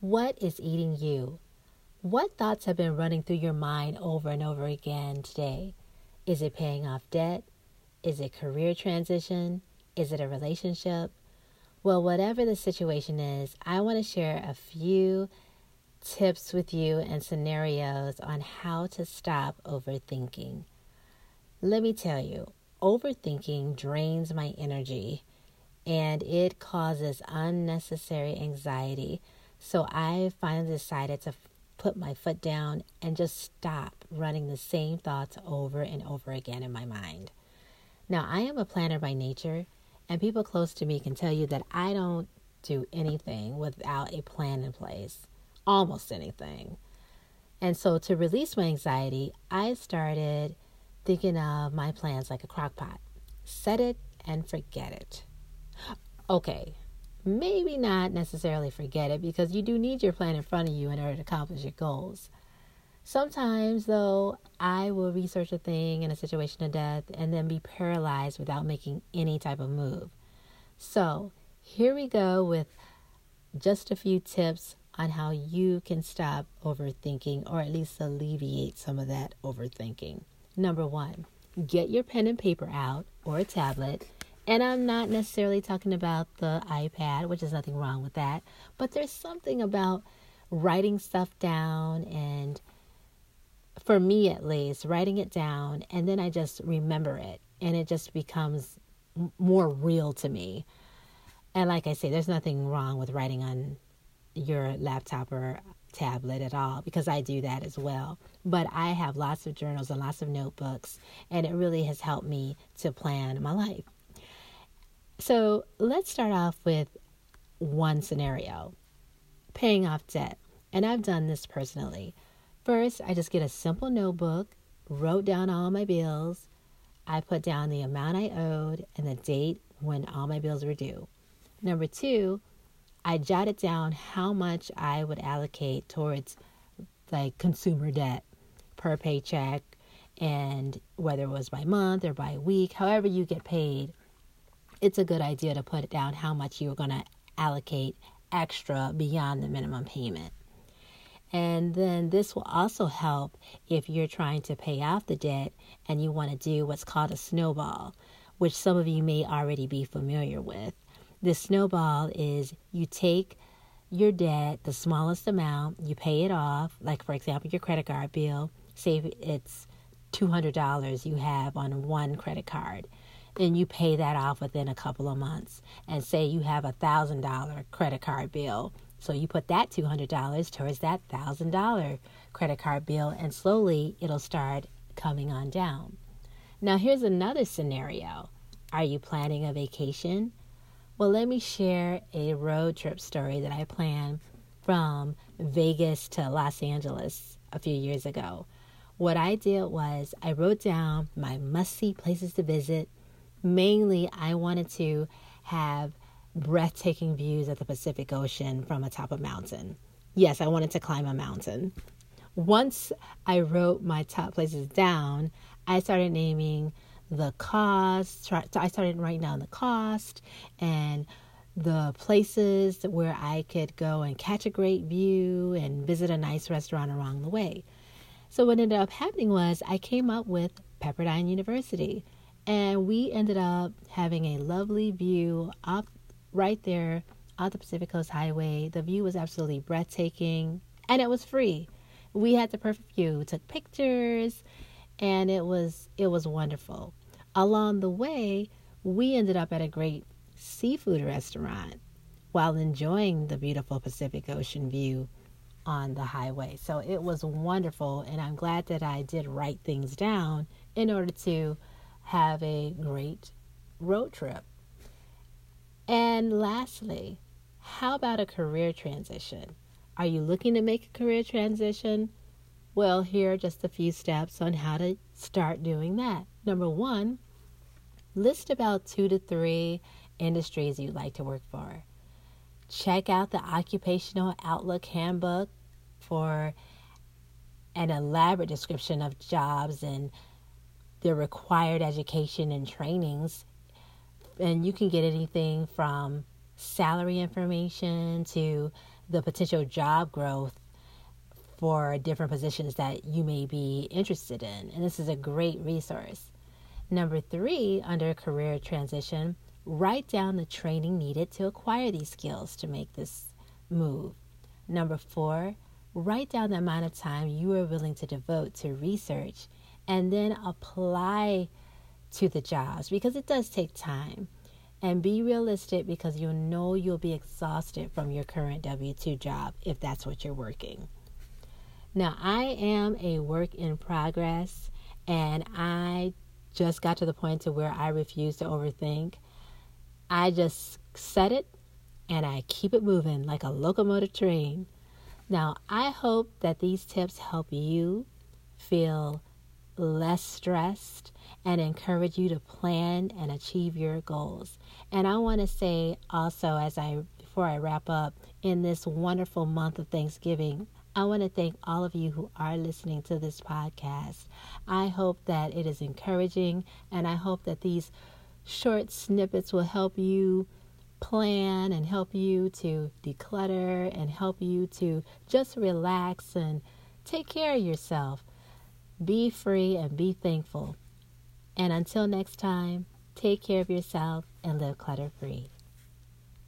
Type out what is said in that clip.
What is eating you? What thoughts have been running through your mind over and over again today? Is it paying off debt? Is it career transition? Is it a relationship? Well, whatever the situation is, I want to share a few tips with you and scenarios on how to stop overthinking. Let me tell you, overthinking drains my energy and it causes unnecessary anxiety. So I finally decided to put my foot down and just stop running the same thoughts over and over again in my mind. Now, I am a planner by nature, and people close to me can tell you that I don't do anything without a plan in place, almost anything. And so, to release my anxiety, I started thinking of my plans like a crock pot set it and forget it. Okay, maybe not necessarily forget it because you do need your plan in front of you in order to accomplish your goals. Sometimes, though, I will research a thing in a situation of death and then be paralyzed without making any type of move. So, here we go with just a few tips on how you can stop overthinking or at least alleviate some of that overthinking. Number one, get your pen and paper out or a tablet and I'm not necessarily talking about the iPad, which is nothing wrong with that, but there's something about writing stuff down and for me at least, writing it down and then I just remember it and it just becomes more real to me. And like I say, there's nothing wrong with writing on your laptop or tablet at all because I do that as well. But I have lots of journals and lots of notebooks, and it really has helped me to plan my life. So let's start off with one scenario paying off debt. And I've done this personally. First, I just get a simple notebook, wrote down all my bills. I put down the amount I owed and the date when all my bills were due. Number two, I jotted down how much I would allocate towards like consumer debt per paycheck and whether it was by month or by week, however you get paid, it's a good idea to put down how much you're going to allocate extra beyond the minimum payment. And then this will also help if you're trying to pay off the debt and you want to do what's called a snowball, which some of you may already be familiar with. The snowball is you take your debt, the smallest amount, you pay it off, like for example, your credit card bill, say it's $200 you have on one credit card and you pay that off within a couple of months. And say you have a thousand dollar credit card bill. So you put that two hundred dollars towards that thousand dollar credit card bill and slowly it'll start coming on down. Now here's another scenario. Are you planning a vacation? Well, let me share a road trip story that I planned from Vegas to Los Angeles a few years ago. What I did was I wrote down my must see places to visit, mainly I wanted to have breathtaking views of the Pacific Ocean from atop a mountain. Yes, I wanted to climb a mountain. Once I wrote my top places down, I started naming the cost. I started writing down the cost and the places where I could go and catch a great view and visit a nice restaurant along the way. So, what ended up happening was I came up with Pepperdine University. And we ended up having a lovely view up right there on the Pacific Coast Highway. The view was absolutely breathtaking and it was free. We had the perfect view. We took pictures and it was it was wonderful. Along the way, we ended up at a great seafood restaurant while enjoying the beautiful Pacific Ocean view on the highway. So it was wonderful and I'm glad that I did write things down in order to have a great road trip. And lastly, how about a career transition? Are you looking to make a career transition? Well, here are just a few steps on how to start doing that. Number one, list about two to three industries you'd like to work for. Check out the Occupational Outlook Handbook for an elaborate description of jobs and the required education and trainings. And you can get anything from salary information to the potential job growth for different positions that you may be interested in. And this is a great resource. Number three, under career transition, write down the training needed to acquire these skills to make this move. Number four, write down the amount of time you are willing to devote to research and then apply to the jobs because it does take time. And be realistic because you'll know you'll be exhausted from your current W 2 job if that's what you're working. Now, I am a work in progress and I just got to the point to where I refuse to overthink. I just set it and I keep it moving like a locomotive train. Now, I hope that these tips help you feel less stressed and encourage you to plan and achieve your goals. And I want to say also as I before I wrap up in this wonderful month of Thanksgiving, I want to thank all of you who are listening to this podcast. I hope that it is encouraging and I hope that these short snippets will help you plan and help you to declutter and help you to just relax and take care of yourself. Be free and be thankful. And until next time, take care of yourself and live clutter free.